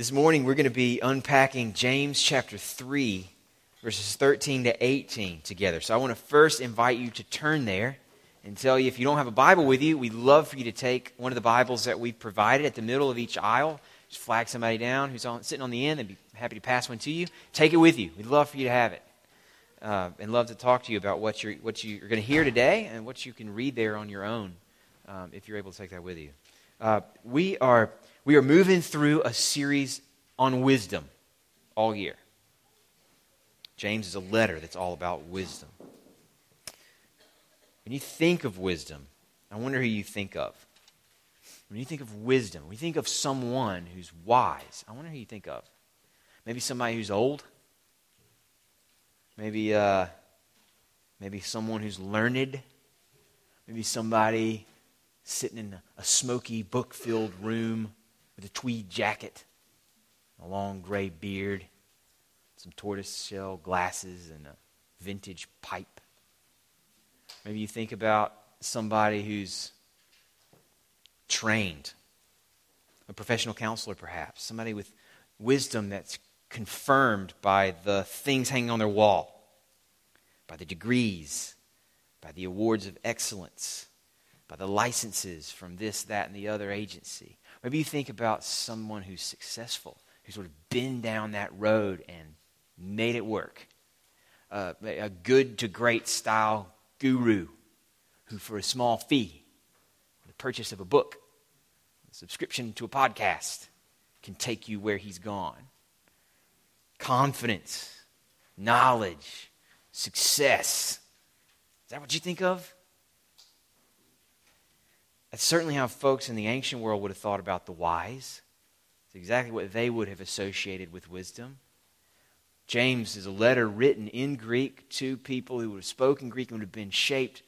This morning we're going to be unpacking James chapter 3, verses 13 to 18 together. So I want to first invite you to turn there and tell you if you don't have a Bible with you, we'd love for you to take one of the Bibles that we've provided at the middle of each aisle. Just flag somebody down who's on, sitting on the end. They'd be happy to pass one to you. Take it with you. We'd love for you to have it. Uh, and love to talk to you about what you're, what you're going to hear today and what you can read there on your own um, if you're able to take that with you. Uh, we are we are moving through a series on wisdom all year. James is a letter that's all about wisdom. When you think of wisdom, I wonder who you think of. When you think of wisdom, when you think of someone who's wise, I wonder who you think of. Maybe somebody who's old. Maybe, uh, maybe someone who's learned. Maybe somebody sitting in a smoky, book filled room with a tweed jacket, a long gray beard, some tortoiseshell glasses, and a vintage pipe. Maybe you think about somebody who's trained, a professional counselor perhaps, somebody with wisdom that's confirmed by the things hanging on their wall, by the degrees, by the awards of excellence, by the licenses from this, that, and the other agency. Maybe you think about someone who's successful, who's sort of been down that road and made it work. Uh, a good to great style guru who, for a small fee, the purchase of a book, a subscription to a podcast, can take you where he's gone. Confidence, knowledge, success. Is that what you think of? That's certainly how folks in the ancient world would have thought about the wise. It's exactly what they would have associated with wisdom. James is a letter written in Greek to people who would have spoken Greek and would have been shaped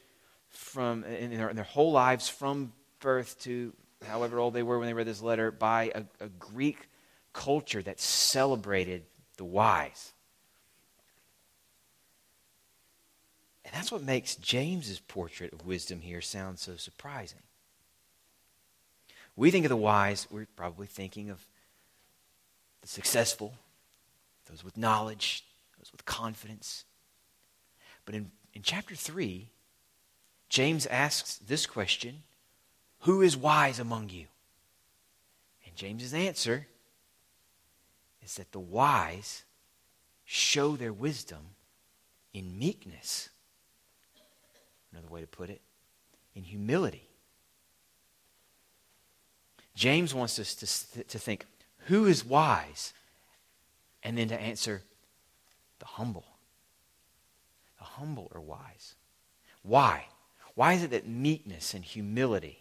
from in their, in their whole lives from birth to however old they were when they read this letter by a, a Greek culture that celebrated the wise. And that's what makes James's portrait of wisdom here sound so surprising. We think of the wise, we're probably thinking of the successful, those with knowledge, those with confidence. But in, in chapter 3, James asks this question Who is wise among you? And James's answer is that the wise show their wisdom in meekness. Another way to put it, in humility. James wants us to, to think who is wise? And then to answer the humble. The humble are wise. Why? Why is it that meekness and humility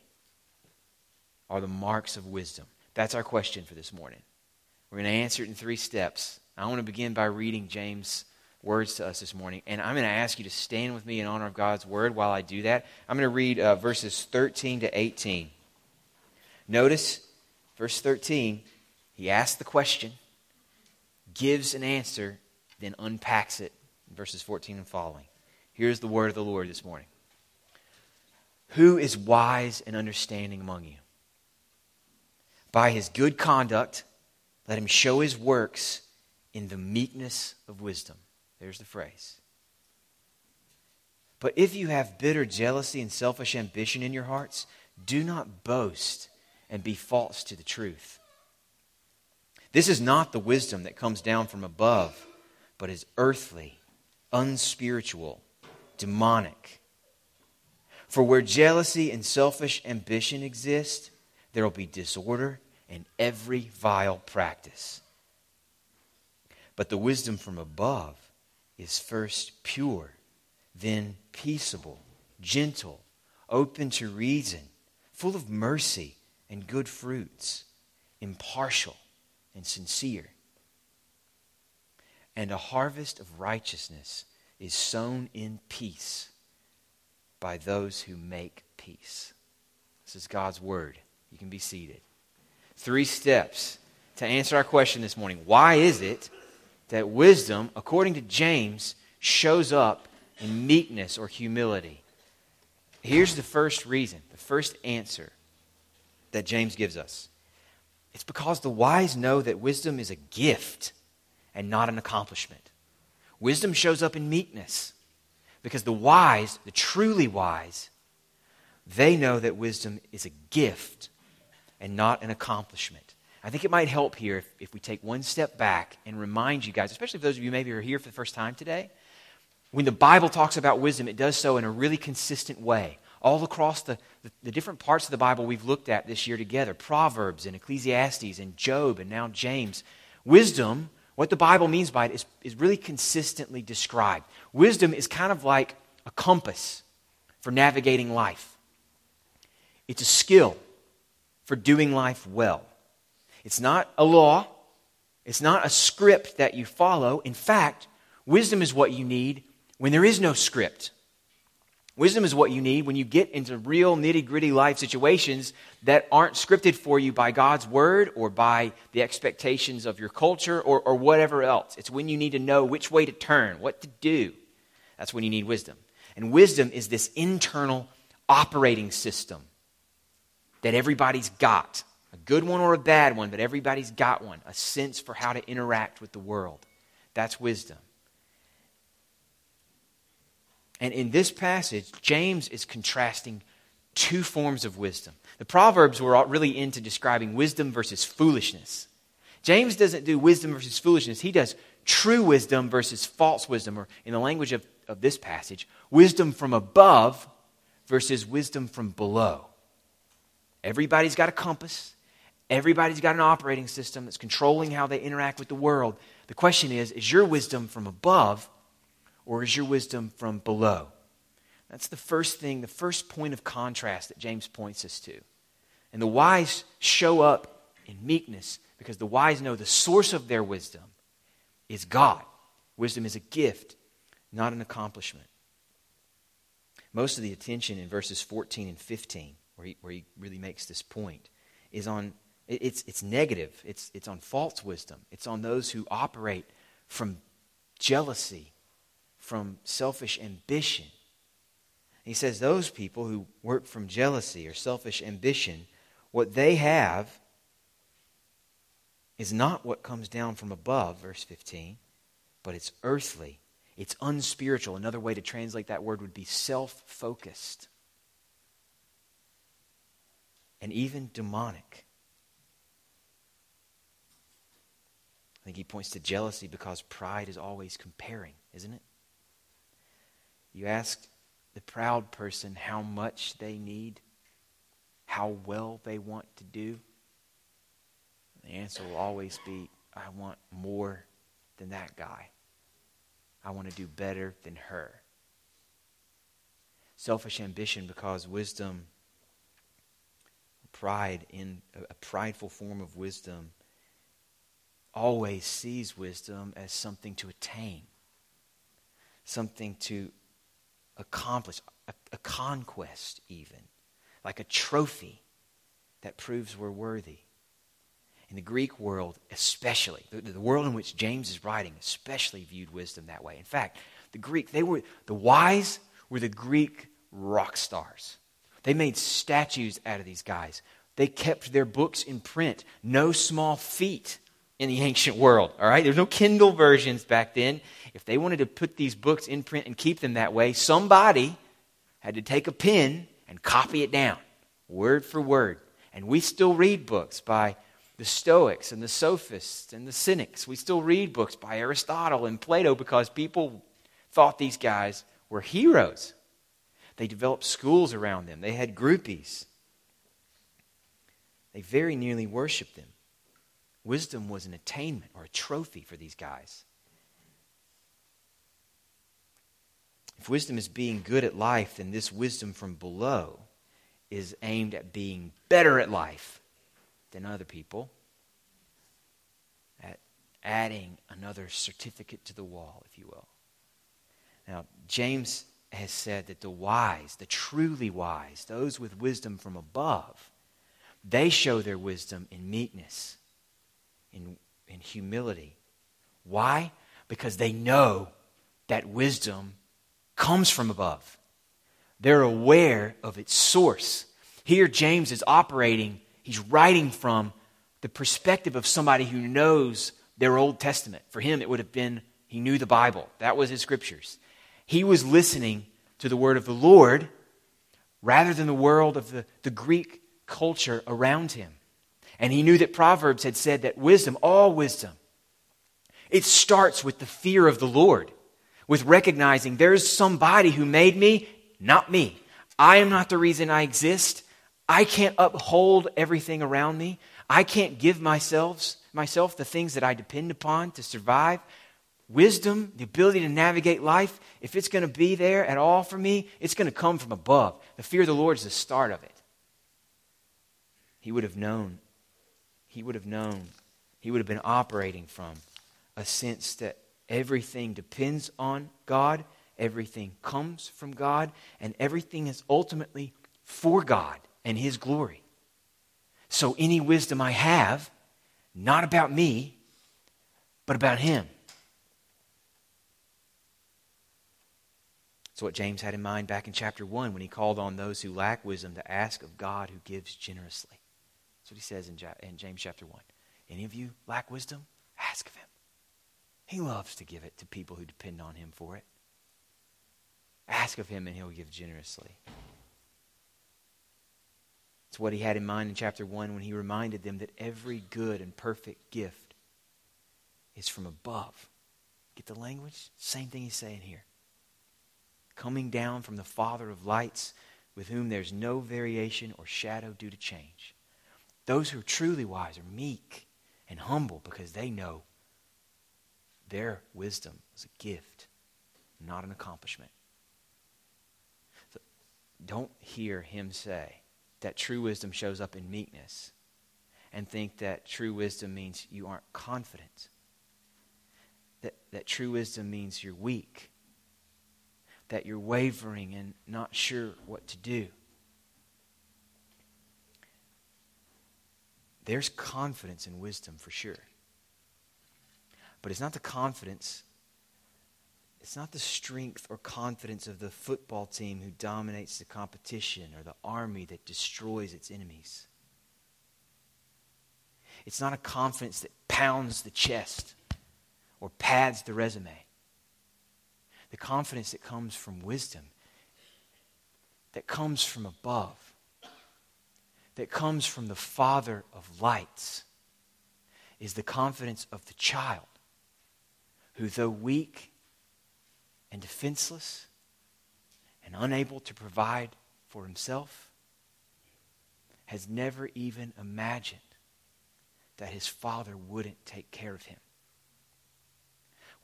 are the marks of wisdom? That's our question for this morning. We're going to answer it in three steps. I want to begin by reading James' words to us this morning. And I'm going to ask you to stand with me in honor of God's word while I do that. I'm going to read uh, verses 13 to 18. Notice verse 13, he asks the question, gives an answer, then unpacks it verses 14 and following. Here's the word of the Lord this morning. Who is wise and understanding among you? By his good conduct, let him show his works in the meekness of wisdom. There's the phrase. But if you have bitter jealousy and selfish ambition in your hearts, do not boast and be false to the truth. This is not the wisdom that comes down from above, but is earthly, unspiritual, demonic. For where jealousy and selfish ambition exist, there will be disorder and every vile practice. But the wisdom from above is first pure, then peaceable, gentle, open to reason, full of mercy and good fruits, impartial and sincere. And a harvest of righteousness is sown in peace by those who make peace. This is God's word. You can be seated. Three steps to answer our question this morning. Why is it that wisdom, according to James, shows up in meekness or humility? Here's the first reason, the first answer that James gives us. It's because the wise know that wisdom is a gift and not an accomplishment. Wisdom shows up in meekness because the wise, the truly wise, they know that wisdom is a gift and not an accomplishment. I think it might help here if, if we take one step back and remind you guys, especially for those of you maybe who are here for the first time today, when the Bible talks about wisdom, it does so in a really consistent way. All across the, the, the, different parts of the Bible we've looked at this year together Proverbs and Ecclesiastes and Job and now James. Wisdom, what the Bible means by it, is, is really consistently described. Wisdom is kind of like a compass for navigating life, it's a skill for doing life well. It's not a law, it's not a script that you follow. In fact, wisdom is what you need when there is no script. Wisdom is what you need when you get into real nitty gritty life situations that aren't scripted for you by God's word or by the expectations of your culture or, or whatever else. It's when you need to know which way to turn, what to do. That's when you need wisdom. And wisdom is this internal operating system that everybody's got a good one or a bad one, but everybody's got one a sense for how to interact with the world. That's wisdom. And in this passage, James is contrasting two forms of wisdom. The Proverbs were really into describing wisdom versus foolishness. James doesn't do wisdom versus foolishness, he does true wisdom versus false wisdom, or in the language of, of this passage, wisdom from above versus wisdom from below. Everybody's got a compass. Everybody's got an operating system that's controlling how they interact with the world. The question is is your wisdom from above or is your wisdom from below? That's the first thing, the first point of contrast that James points us to. And the wise show up in meekness because the wise know the source of their wisdom is God. Wisdom is a gift, not an accomplishment. Most of the attention in verses 14 and 15, where he, where he really makes this point, is on it's, it's negative. It's, it's on false wisdom. It's on those who operate from jealousy from selfish ambition. He says those people who work from jealousy or selfish ambition, what they have is not what comes down from above, verse 15, but it's earthly. It's unspiritual. Another way to translate that word would be self focused and even demonic. I think he points to jealousy because pride is always comparing, isn't it? You ask the proud person how much they need, how well they want to do. The answer will always be I want more than that guy. I want to do better than her. Selfish ambition because wisdom, pride in a prideful form of wisdom always sees wisdom as something to attain, something to accomplish, a, a conquest, even, like a trophy that proves we're worthy. In the Greek world, especially, the, the world in which James is writing, especially viewed wisdom that way. In fact, the Greek, they were, the wise were the Greek rock stars. They made statues out of these guys. They kept their books in print. No small feat in the ancient world, all right? There's no Kindle versions back then. If they wanted to put these books in print and keep them that way, somebody had to take a pen and copy it down, word for word. And we still read books by the Stoics and the Sophists and the Cynics. We still read books by Aristotle and Plato because people thought these guys were heroes. They developed schools around them, they had groupies. They very nearly worshiped them. Wisdom was an attainment or a trophy for these guys. If wisdom is being good at life, then this wisdom from below is aimed at being better at life than other people, at adding another certificate to the wall, if you will. Now, James has said that the wise, the truly wise, those with wisdom from above, they show their wisdom in meekness in, in humility. Why? Because they know that wisdom comes from above. They're aware of its source. Here, James is operating, he's writing from the perspective of somebody who knows their Old Testament. For him, it would have been he knew the Bible, that was his scriptures. He was listening to the word of the Lord rather than the world of the, the Greek culture around him. And he knew that Proverbs had said that wisdom, all wisdom, it starts with the fear of the Lord, with recognizing there's somebody who made me, not me. I am not the reason I exist. I can't uphold everything around me. I can't give myself, myself the things that I depend upon to survive. Wisdom, the ability to navigate life, if it's going to be there at all for me, it's going to come from above. The fear of the Lord is the start of it. He would have known. He would have known. He would have been operating from a sense that everything depends on God, everything comes from God, and everything is ultimately for God and His glory. So any wisdom I have, not about me, but about Him. That's what James had in mind back in chapter 1 when he called on those who lack wisdom to ask of God who gives generously. That's what he says in, in James chapter 1. Any of you lack wisdom? Ask of Him. He loves to give it to people who depend on Him for it. Ask of Him and He'll give generously. It's what he had in mind in chapter 1 when he reminded them that every good and perfect gift is from above. Get the language? Same thing he's saying here. Coming down from the Father of lights, with whom there's no variation or shadow due to change. Those who are truly wise are meek and humble because they know their wisdom is a gift, not an accomplishment. So don't hear him say that true wisdom shows up in meekness and think that true wisdom means you aren't confident. That, that true wisdom means you're weak. That you're wavering and not sure what to do. There's confidence in wisdom for sure. But it's not the confidence, it's not the strength or confidence of the football team who dominates the competition or the army that destroys its enemies. It's not a confidence that pounds the chest or pads the resume. The confidence that comes from wisdom, that comes from above, that comes from the Father of lights, is the confidence of the child who, though weak and defenseless and unable to provide for himself, has never even imagined that his father wouldn't take care of him,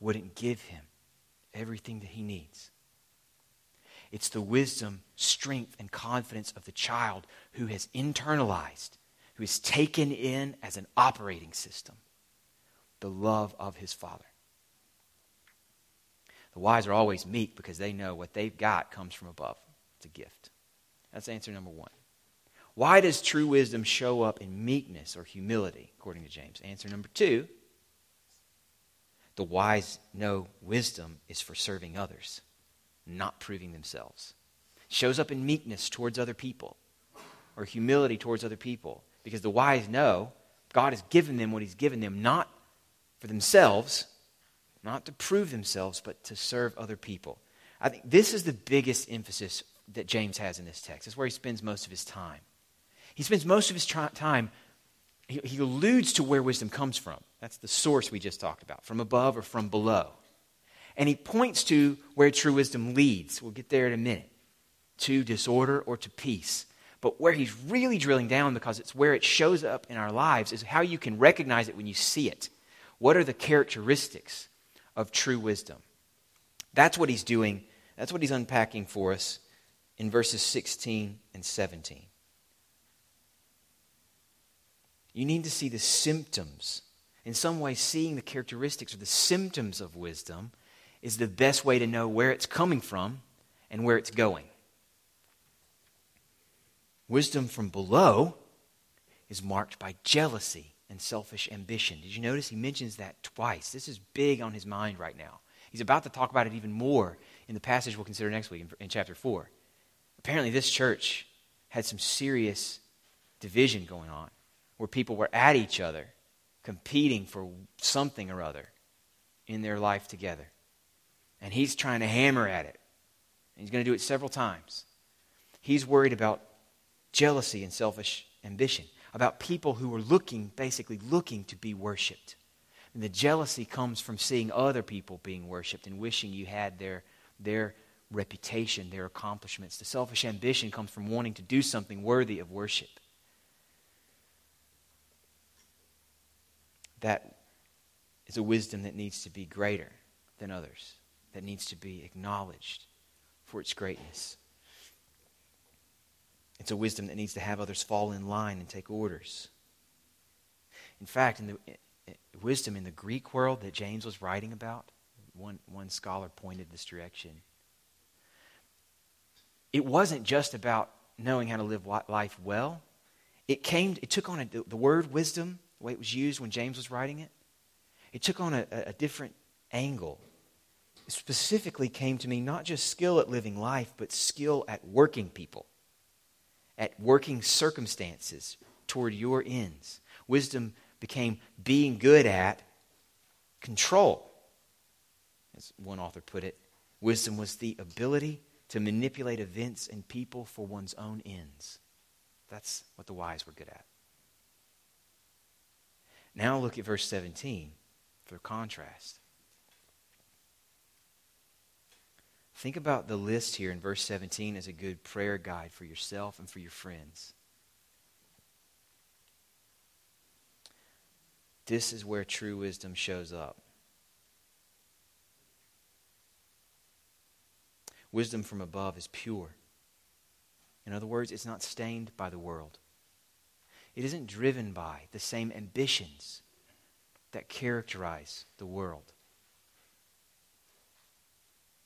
wouldn't give him everything that he needs. It's the wisdom, strength, and confidence of the child who has internalized, who has taken in as an operating system the love of his father. The wise are always meek because they know what they've got comes from above. It's a gift. That's answer number one. Why does true wisdom show up in meekness or humility, according to James? Answer number two the wise know wisdom is for serving others not proving themselves. Shows up in meekness towards other people or humility towards other people because the wise know God has given them what He's given them not for themselves, not to prove themselves, but to serve other people. I think this is the biggest emphasis that James has in this text. It's where he spends most of his time. He spends most of his tra- time, he, he alludes to where wisdom comes from. That's the source we just talked about, from above or from below. And he points to where true wisdom leads. We'll get there in a minute to disorder or to peace. But where he's really drilling down, because it's where it shows up in our lives, is how you can recognize it when you see it. What are the characteristics of true wisdom? That's what he's doing. That's what he's unpacking for us in verses 16 and 17. You need to see the symptoms. In some way, seeing the characteristics or the symptoms of wisdom is the best way to know where it's coming from and where it's going. Wisdom from below is marked by jealousy and selfish ambition. Did you notice he mentions that twice? This is big on his mind right now. He's about to talk about it even more in the passage we'll consider next week in, in chapter 4. Apparently, this church had some serious division going on where people were at each other, competing for something or other in their life together. And he's trying to hammer at it. And he's going to do it several times. He's worried about jealousy and selfish ambition, about people who are looking, basically looking to be worshiped. And the jealousy comes from seeing other people being worshiped and wishing you had their, their reputation, their accomplishments. The selfish ambition comes from wanting to do something worthy of worship. That is a wisdom that needs to be greater than others, that needs to be acknowledged for its greatness. It's a wisdom that needs to have others fall in line and take orders. In fact, in the wisdom in the Greek world that James was writing about, one, one scholar pointed this direction. It wasn't just about knowing how to live life well. It came, it took on a, the word wisdom, the way it was used when James was writing it, it took on a, a different angle. Specifically came to me not just skill at living life, but skill at working people, at working circumstances toward your ends. Wisdom became being good at control. As one author put it, wisdom was the ability to manipulate events and people for one's own ends. That's what the wise were good at. Now look at verse 17 for contrast. Think about the list here in verse 17 as a good prayer guide for yourself and for your friends. This is where true wisdom shows up. Wisdom from above is pure. In other words, it's not stained by the world. It isn't driven by the same ambitions that characterize the world.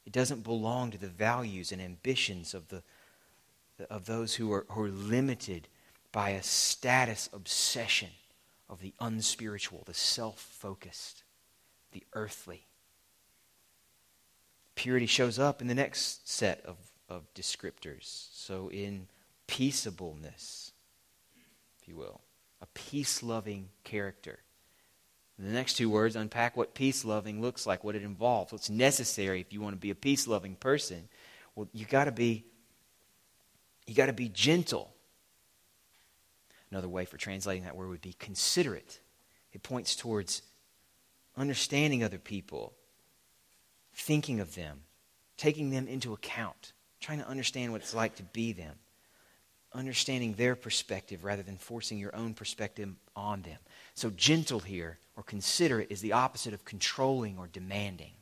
It doesn't belong to the values and ambitions of, the, of those who are, who are limited by a status obsession of the unspiritual, the self focused, the earthly. Purity shows up in the next set of, of descriptors. So, in peaceableness, if you will, a peace loving character. The next two words unpack what peace loving looks like, what it involves, what's necessary if you want to be a peace loving person. Well, you got to be you got to be gentle. Another way for translating that word would be considerate. It points towards understanding other people, thinking of them, taking them into account, trying to understand what it's like to be them, understanding their perspective rather than forcing your own perspective on them. So, gentle here or considerate is the opposite of controlling or demanding.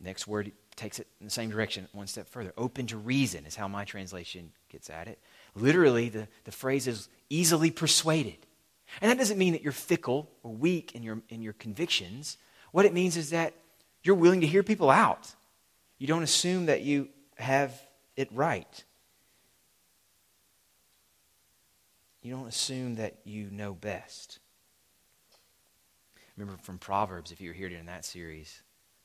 Next word takes it in the same direction, one step further. Open to reason is how my translation gets at it. Literally, the, the phrase is easily persuaded. And that doesn't mean that you're fickle or weak in your, in your convictions. What it means is that you're willing to hear people out. You don't assume that you have it right. You don't assume that you know best. Remember from Proverbs, if you were here during that series,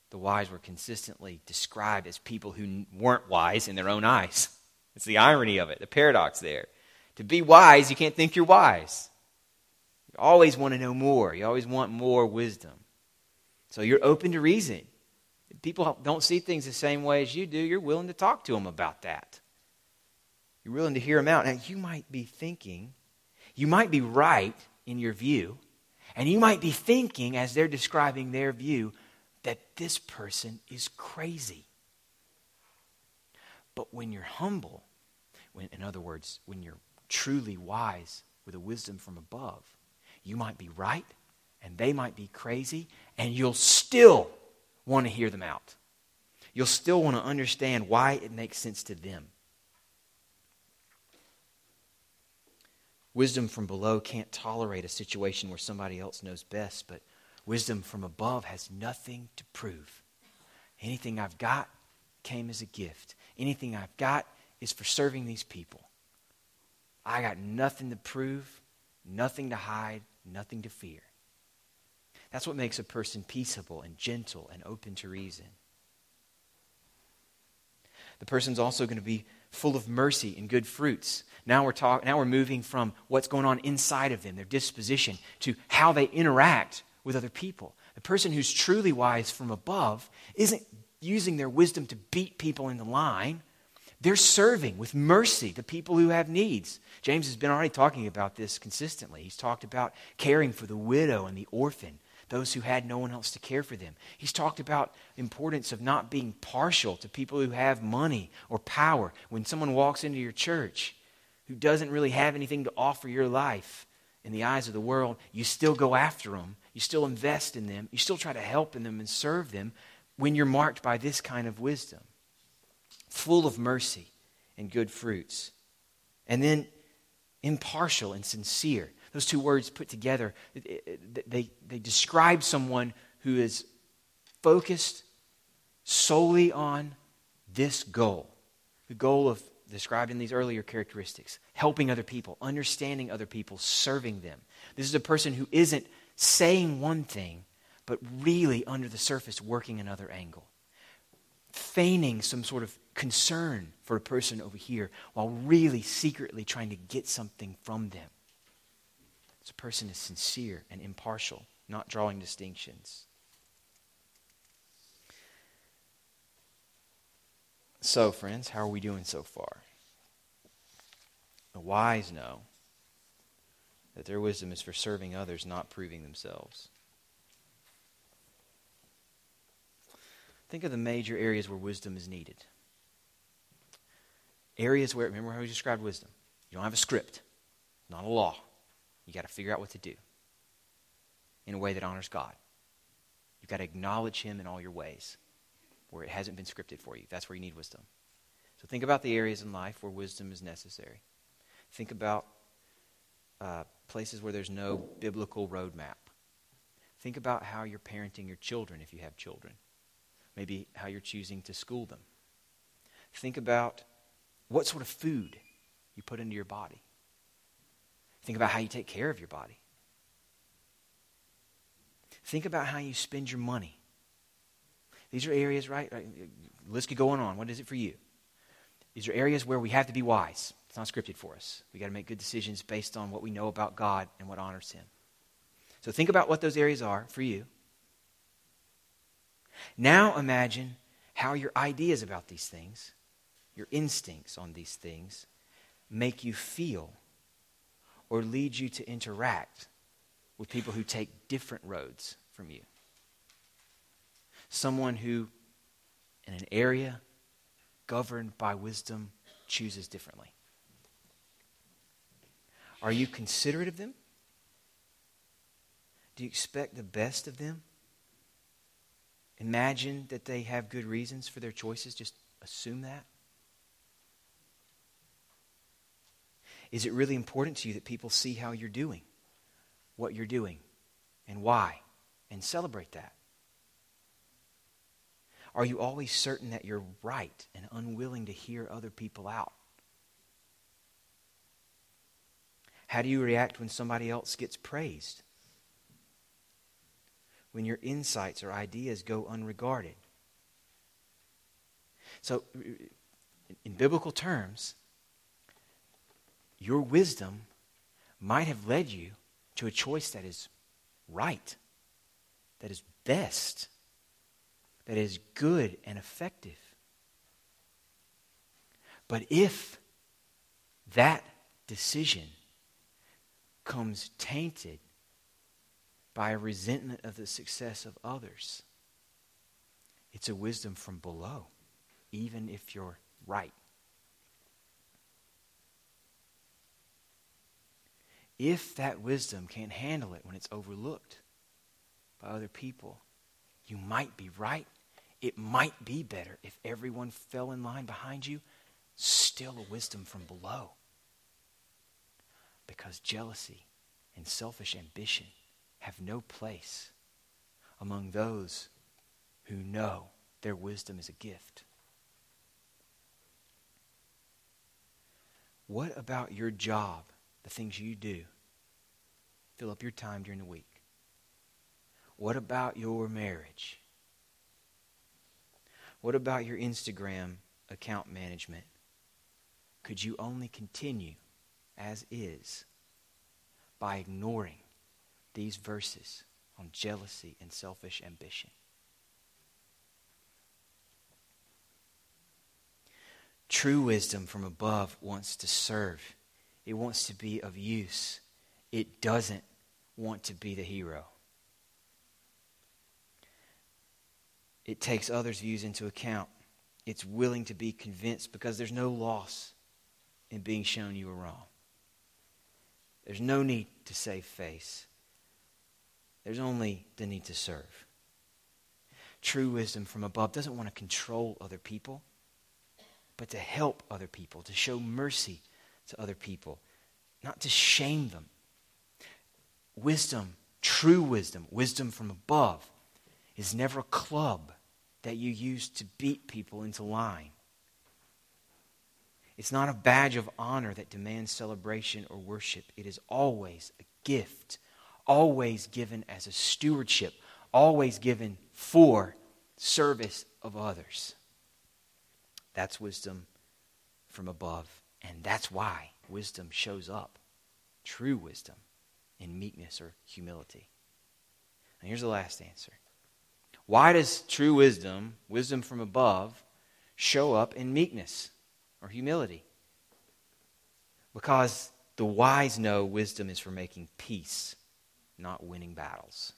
the wise were consistently described as people who weren't wise in their own eyes. It's the irony of it, the paradox there. To be wise, you can't think you're wise. You always want to know more, you always want more wisdom. So you're open to reason. If people don't see things the same way as you do, you're willing to talk to them about that. You're willing to hear them out. Now, you might be thinking, you might be right in your view, and you might be thinking, as they're describing their view, that this person is crazy. But when you're humble, when, in other words, when you're truly wise with a wisdom from above, you might be right and they might be crazy, and you'll still want to hear them out. You'll still want to understand why it makes sense to them. Wisdom from below can't tolerate a situation where somebody else knows best, but wisdom from above has nothing to prove. Anything I've got came as a gift. Anything I've got is for serving these people. I got nothing to prove, nothing to hide, nothing to fear. That's what makes a person peaceable and gentle and open to reason. The person's also going to be full of mercy and good fruits. Now we're, talk, now we're moving from what's going on inside of them, their disposition, to how they interact with other people. The person who's truly wise from above isn't using their wisdom to beat people into line. They're serving with mercy the people who have needs. James has been already talking about this consistently. He's talked about caring for the widow and the orphan, those who had no one else to care for them. He's talked about importance of not being partial to people who have money or power. When someone walks into your church who doesn't really have anything to offer your life in the eyes of the world, you still go after them. You still invest in them. You still try to help in them and serve them when you're marked by this kind of wisdom full of mercy and good fruits. And then impartial and sincere. Those two words put together, they, they describe someone who is focused solely on this goal. The goal of described in these earlier characteristics helping other people, understanding other people, serving them. This is a person who isn't saying one thing, but really under the surface working another angle feigning some sort of concern for a person over here while really secretly trying to get something from them. This person is sincere and impartial, not drawing distinctions. So, friends, how are we doing so far? The wise know that their wisdom is for serving others, not proving themselves. Think of the major areas where wisdom is needed. Areas where, remember how we described wisdom? You don't have a script, not a law. You got to figure out what to do in a way that honors God. You've got to acknowledge Him in all your ways where it hasn't been scripted for you. That's where you need wisdom. So think about the areas in life where wisdom is necessary. Think about uh, places where there's no biblical roadmap. Think about how you're parenting your children if you have children maybe how you're choosing to school them. Think about what sort of food you put into your body. Think about how you take care of your body. Think about how you spend your money. These are areas, right? List could go on on. What is it for you? These are areas where we have to be wise. It's not scripted for us. We got to make good decisions based on what we know about God and what honors Him. So think about what those areas are for you. Now imagine how your ideas about these things, your instincts on these things, make you feel or lead you to interact with people who take different roads from you. Someone who, in an area governed by wisdom, chooses differently. Are you considerate of them? Do you expect the best of them? imagine that they have good reasons for their choices? Just assume that? Is it really important to you that people see how you're doing, what you're doing, and why, and celebrate that? Are you always certain that you're right and unwilling to hear other people out? How do you react when somebody else gets praised? when your insights or ideas go unregarded. So, in biblical terms, your wisdom might have led you to a choice that is right, that is best, that is good and effective. But if that decision comes tainted by a resentment of the success of others. It's a wisdom from below, even if you're right. If that wisdom can't handle it when it's overlooked by other people, you might be right. It might be better if everyone fell in line behind you. Still a wisdom from below. Because jealousy and selfish ambition have no place among those who know their wisdom is a gift. What about your job, the things you do? Fill up your time during the week. What about your marriage? What about your Instagram account management could you only continue as is by ignoring these verses on jealousy and selfish ambition? True wisdom from above wants to serve. It wants to be of use. It doesn't want to be the hero. It takes others' views into account. It's willing to be convinced because there's no loss in being shown you were wrong. There's no need to save face. There's only the need to serve. True wisdom from above doesn't want to control other people, but to help other people, to show mercy to other people, not to shame them. Wisdom, true wisdom, wisdom from above, is never a club that you use to beat people into line. It's not a badge of honor that demands celebration or worship. It is always a gift, always given as a stewardship, always given for service of others. That's wisdom from above. And that's why wisdom shows up, true wisdom, in meekness or humility. And here's the last answer Why does true wisdom, wisdom from above, show up in meekness? or humility. Because the wise know wisdom is for making peace, not winning battles.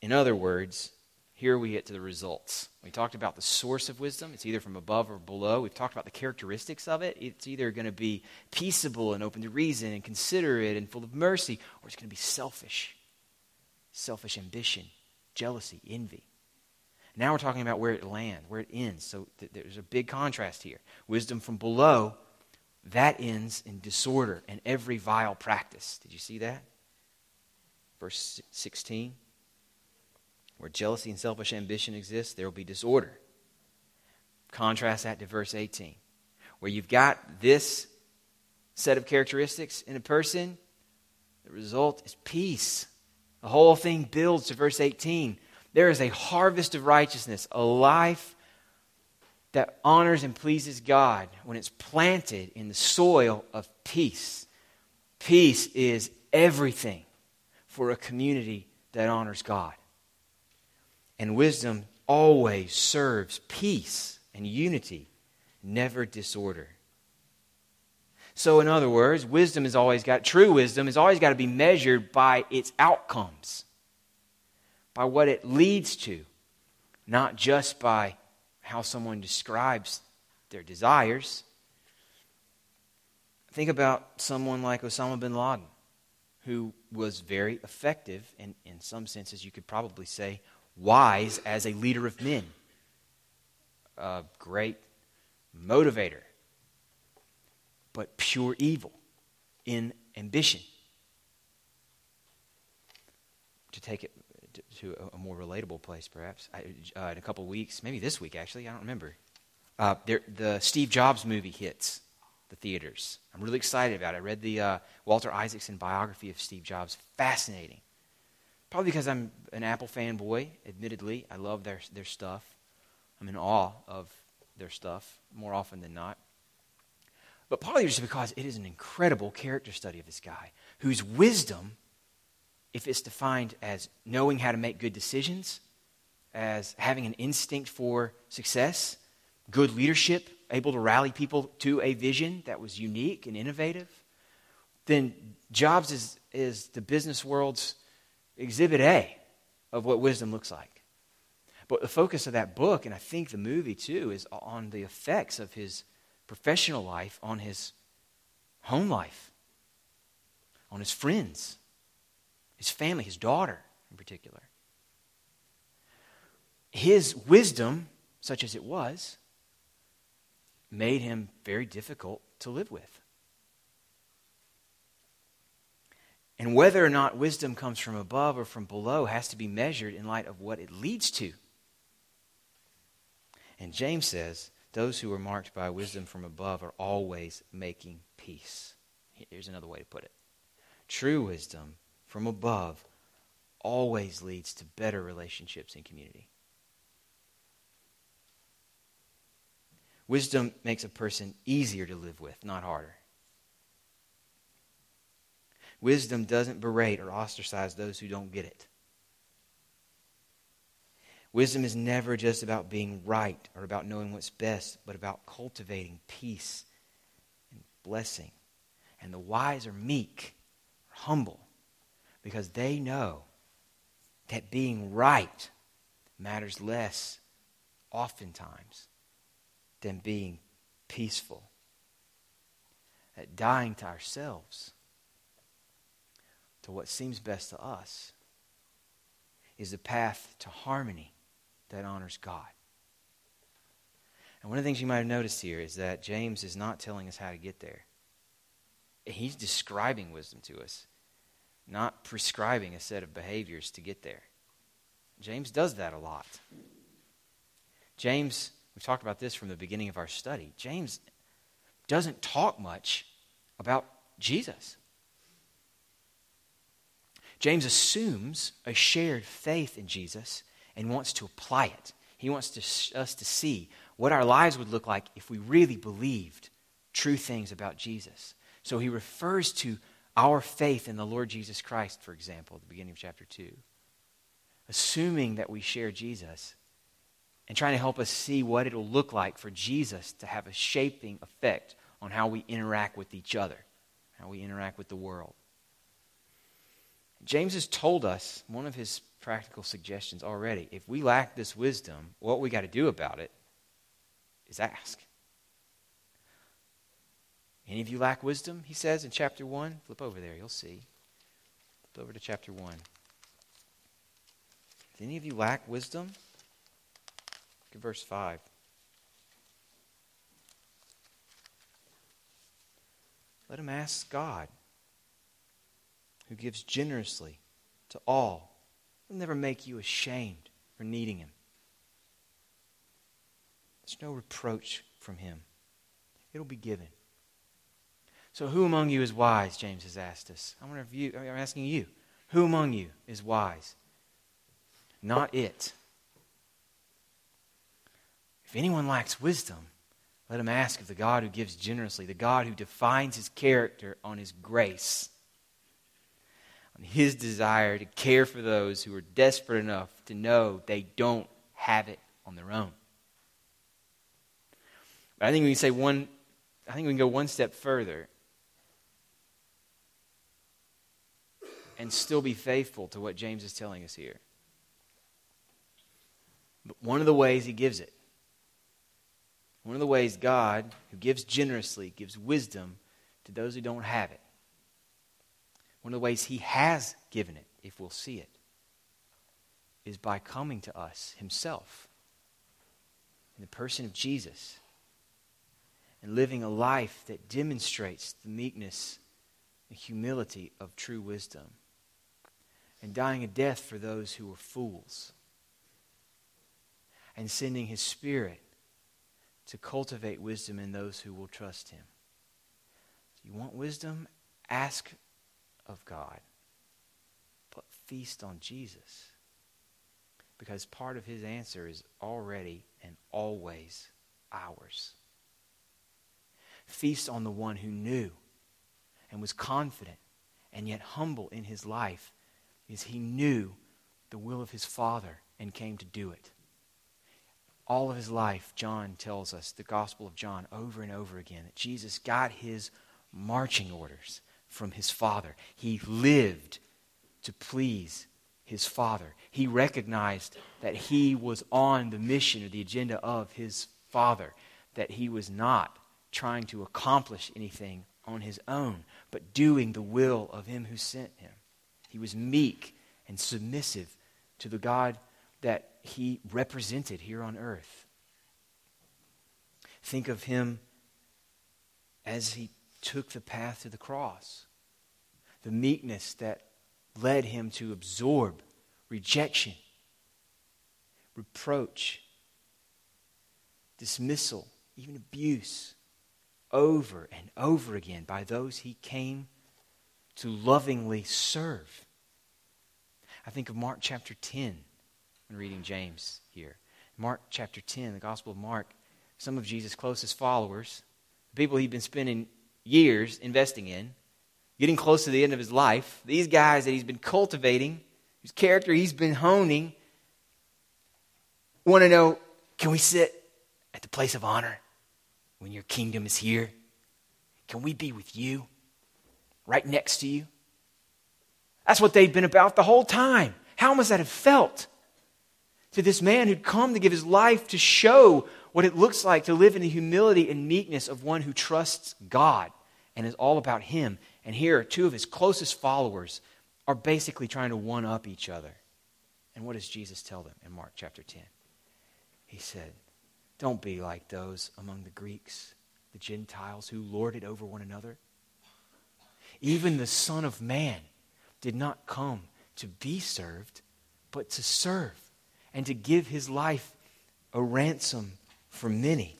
In other words, here we get to the results. We talked about the source of wisdom. It's either from above or below. We've talked about the characteristics of it. It's either going to be peaceable and open to reason and considerate and full of mercy, or it's going to be selfish, selfish ambition, jealousy, envy. Now we're talking about where it lands, where it ends. So th- there's a big contrast here. Wisdom from below, that ends in disorder and every vile practice. Did you see that? Verse 16. Where jealousy and selfish ambition exist, there will be disorder. Contrast that to verse 18. Where you've got this set of characteristics in a person, the result is peace. The whole thing builds to verse 18 there is a harvest of righteousness, a life that honors and pleases God when it's planted in the soil of peace. Peace is everything for a community that honors God. And wisdom always serves peace and unity, never disorder. So, in other words, wisdom has always got, true wisdom has always got to be measured by its outcomes by what it leads to, not just by how someone describes their desires. Think about someone like Osama bin Laden, who was very effective, and in some senses, you could probably say wise as a leader of men, a great motivator, but pure evil in ambition. To take it to a, more relatable place, perhaps. I, uh, in a couple weeks, maybe this week actually, I don't remember. Uh, there, the Steve Jobs movie hits the theaters. I'm really excited about it. I read the uh, Walter Isaacson biography of Steve Jobs. Fascinating. Probably because I'm an Apple fanboy, admittedly. I love their, their stuff. I'm in awe of their stuff more often than not. But partly just because it is an incredible character study of this guy whose wisdom if it's defined as knowing how to make good decisions, as having an instinct for success, good leadership, able to rally people to a vision that was unique and innovative, then Jobs is, is the business world's exhibit A of what wisdom looks like. But the focus of that book, and I think the movie too, is on the effects of his professional life on his home life, on his friends, his family, his daughter in particular. His wisdom, such as it was, made him very difficult to live with. And whether or not wisdom comes from above or from below has to be measured in light of what it leads to. And James says, those who are marked by wisdom from above are always making peace. Here's another way to put it true wisdom from above always leads to better relationships in community. Wisdom makes a person easier to live with, not harder. Wisdom doesn't berate or ostracize those who don't get it. Wisdom is never just about being right or about knowing what's best, but about cultivating peace and blessing. And the wise are meek, humble, because they know that being right matters less, oftentimes, than being peaceful. That dying to ourselves, to what seems best to us, is the path to harmony that honors God. And one of the things you might have noticed here is that James is not telling us how to get there. He's describing wisdom to us, not prescribing a set of behaviors to get there. James does that a lot. James, we've talked about this from the beginning of our study. James doesn't talk much about Jesus. James assumes a shared faith in Jesus and wants to apply it. He wants to, us to see what our lives would look like if we really believed true things about Jesus. So he refers to our faith in the Lord Jesus Christ, for example, at the beginning of chapter 2. Assuming that we share Jesus and trying to help us see what it'll look like for Jesus to have a shaping effect on how we interact with each other, how we interact with the world. James has told us one of his practical suggestions already. If we lack this wisdom, what we got to do about it is ask. Any of you lack wisdom, he says in chapter 1? Flip over there, you'll see. Flip over to chapter 1. If any of you lack wisdom, look at verse 5. Let him ask God, who gives generously to all He'll never make you ashamed for needing Him. There's no reproach from Him, it'll be given. So, who among you is wise? James has asked us. I wonder if you, I'm asking you, who among you is wise? Not it. If anyone lacks wisdom, let him ask of the God who gives generously, the God who defines his character on his grace on his desire to care for those who are desperate enough to know they don't have it on their own. But I think we can say one, I think we can go one step further and still be faithful to what James is telling us here. But one of the ways he gives it, one of the ways God, who gives generously, gives wisdom to those who don't have it, one of the ways He has given it, if we'll see it, is by coming to us Himself in the person of Jesus and living a life that demonstrates the meekness and humility of true wisdom and dying a death for those who were fools and sending His Spirit to cultivate wisdom in those who will trust Him. You want wisdom? Ask of God, but feast on Jesus. Because part of his answer is already and always ours. Feast on the one who knew and was confident and yet humble in his life because he knew the will of his Father and came to do it. All of his life, John tells us, the Gospel of John, over and over again, that Jesus got his marching orders from his Father. He lived to please his Father. He recognized that he was on the mission or the agenda of his Father, that he was not trying to accomplish anything on his own, but doing the will of him who sent him. He was meek and submissive to the God that he represented here on earth. Think of him as he took the path to the cross. The meekness that led him to absorb rejection, reproach, dismissal, even abuse over and over again by those he came to lovingly serve. I think of Mark chapter 10 when reading James here. Mark chapter 10, the Gospel of Mark, some of Jesus' closest followers, the people he'd been spending years investing in, getting close to the end of his life, these guys that he's been cultivating, whose character he's been honing, want to know can we sit at the place of honor when your kingdom is here? Can we be with you, right next to you? That's what they've been about the whole time. How must that have felt to this man who'd come to give his life to show what it looks like to live in the humility and meekness of one who trusts God and is all about Him? And here, two of his closest followers are basically trying to one up each other. And what does Jesus tell them in Mark chapter 10? He said, Don't be like those among the Greeks, the Gentiles who lord it over one another. Even the Son of Man did not come to be served, but to serve and to give his life a ransom for many.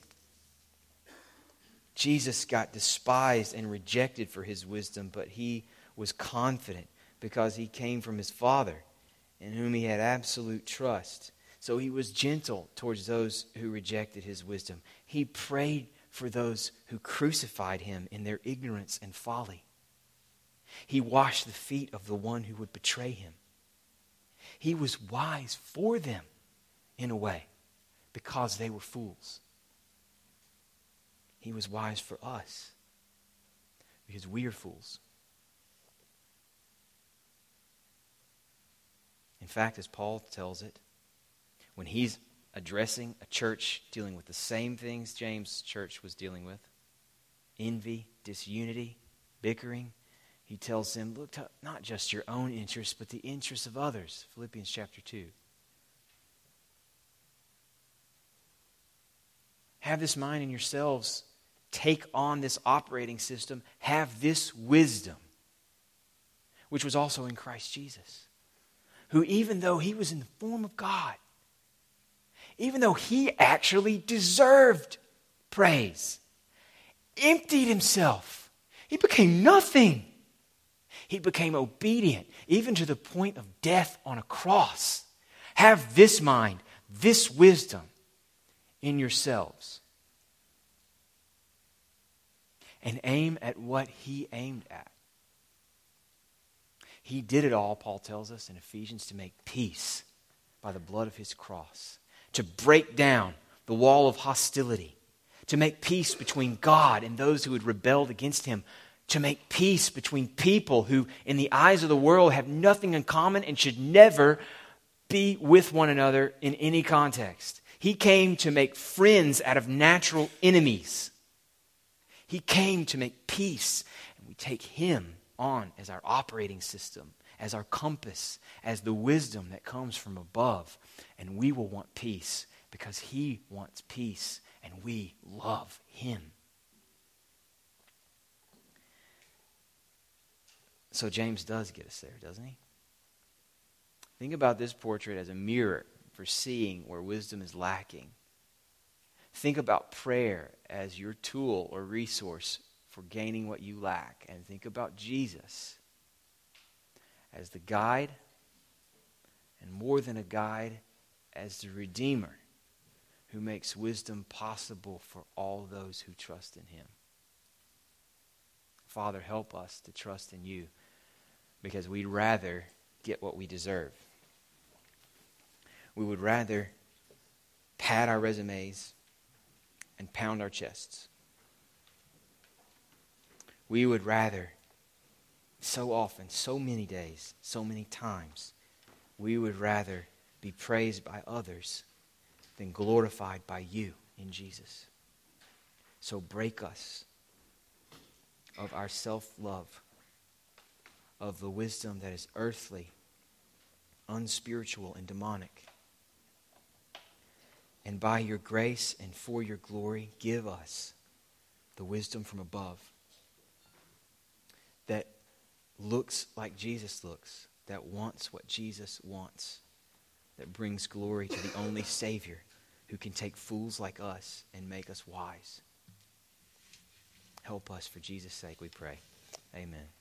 Jesus got despised and rejected for his wisdom, but he was confident because he came from his Father in whom he had absolute trust. So he was gentle towards those who rejected his wisdom. He prayed for those who crucified him in their ignorance and folly. He washed the feet of the one who would betray him. He was wise for them in a way because they were fools. He was wise for us because we are fools. In fact, as Paul tells it, when he's addressing a church dealing with the same things James' church was dealing with envy, disunity, bickering, he tells them, look to not just your own interests, but the interests of others. Philippians chapter 2. Have this mind in yourselves. Take on this operating system. Have this wisdom, which was also in Christ Jesus, who, even though he was in the form of God, even though he actually deserved praise, emptied himself. He became nothing he became obedient, even to the point of death on a cross. Have this mind, this wisdom in yourselves. And aim at what he aimed at. He did it all, Paul tells us in Ephesians, to make peace by the blood of his cross, to break down the wall of hostility, to make peace between God and those who had rebelled against him to make peace between people who, in the eyes of the world, have nothing in common and should never be with one another in any context. He came to make friends out of natural enemies. He came to make peace, and we take Him on as our operating system, as our compass, as the wisdom that comes from above. And we will want peace because He wants peace, and we love Him. So James does get us there, doesn't he? Think about this portrait as a mirror for seeing where wisdom is lacking. Think about prayer as your tool or resource for gaining what you lack. And think about Jesus as the guide, and more than a guide, as the Redeemer who makes wisdom possible for all those who trust in him. Father, help us to trust in you because we'd rather get what we deserve. We would rather pad our resumes and pound our chests. We would rather, so often, so many days, so many times, we would rather be praised by others than glorified by you in Jesus. So break us of our self love of the wisdom that is earthly, unspiritual, and demonic. And by your grace and for your glory, give us the wisdom from above that looks like Jesus looks, that wants what Jesus wants, that brings glory to the only Savior who can take fools like us and make us wise. Help us for Jesus' sake, we pray. Amen.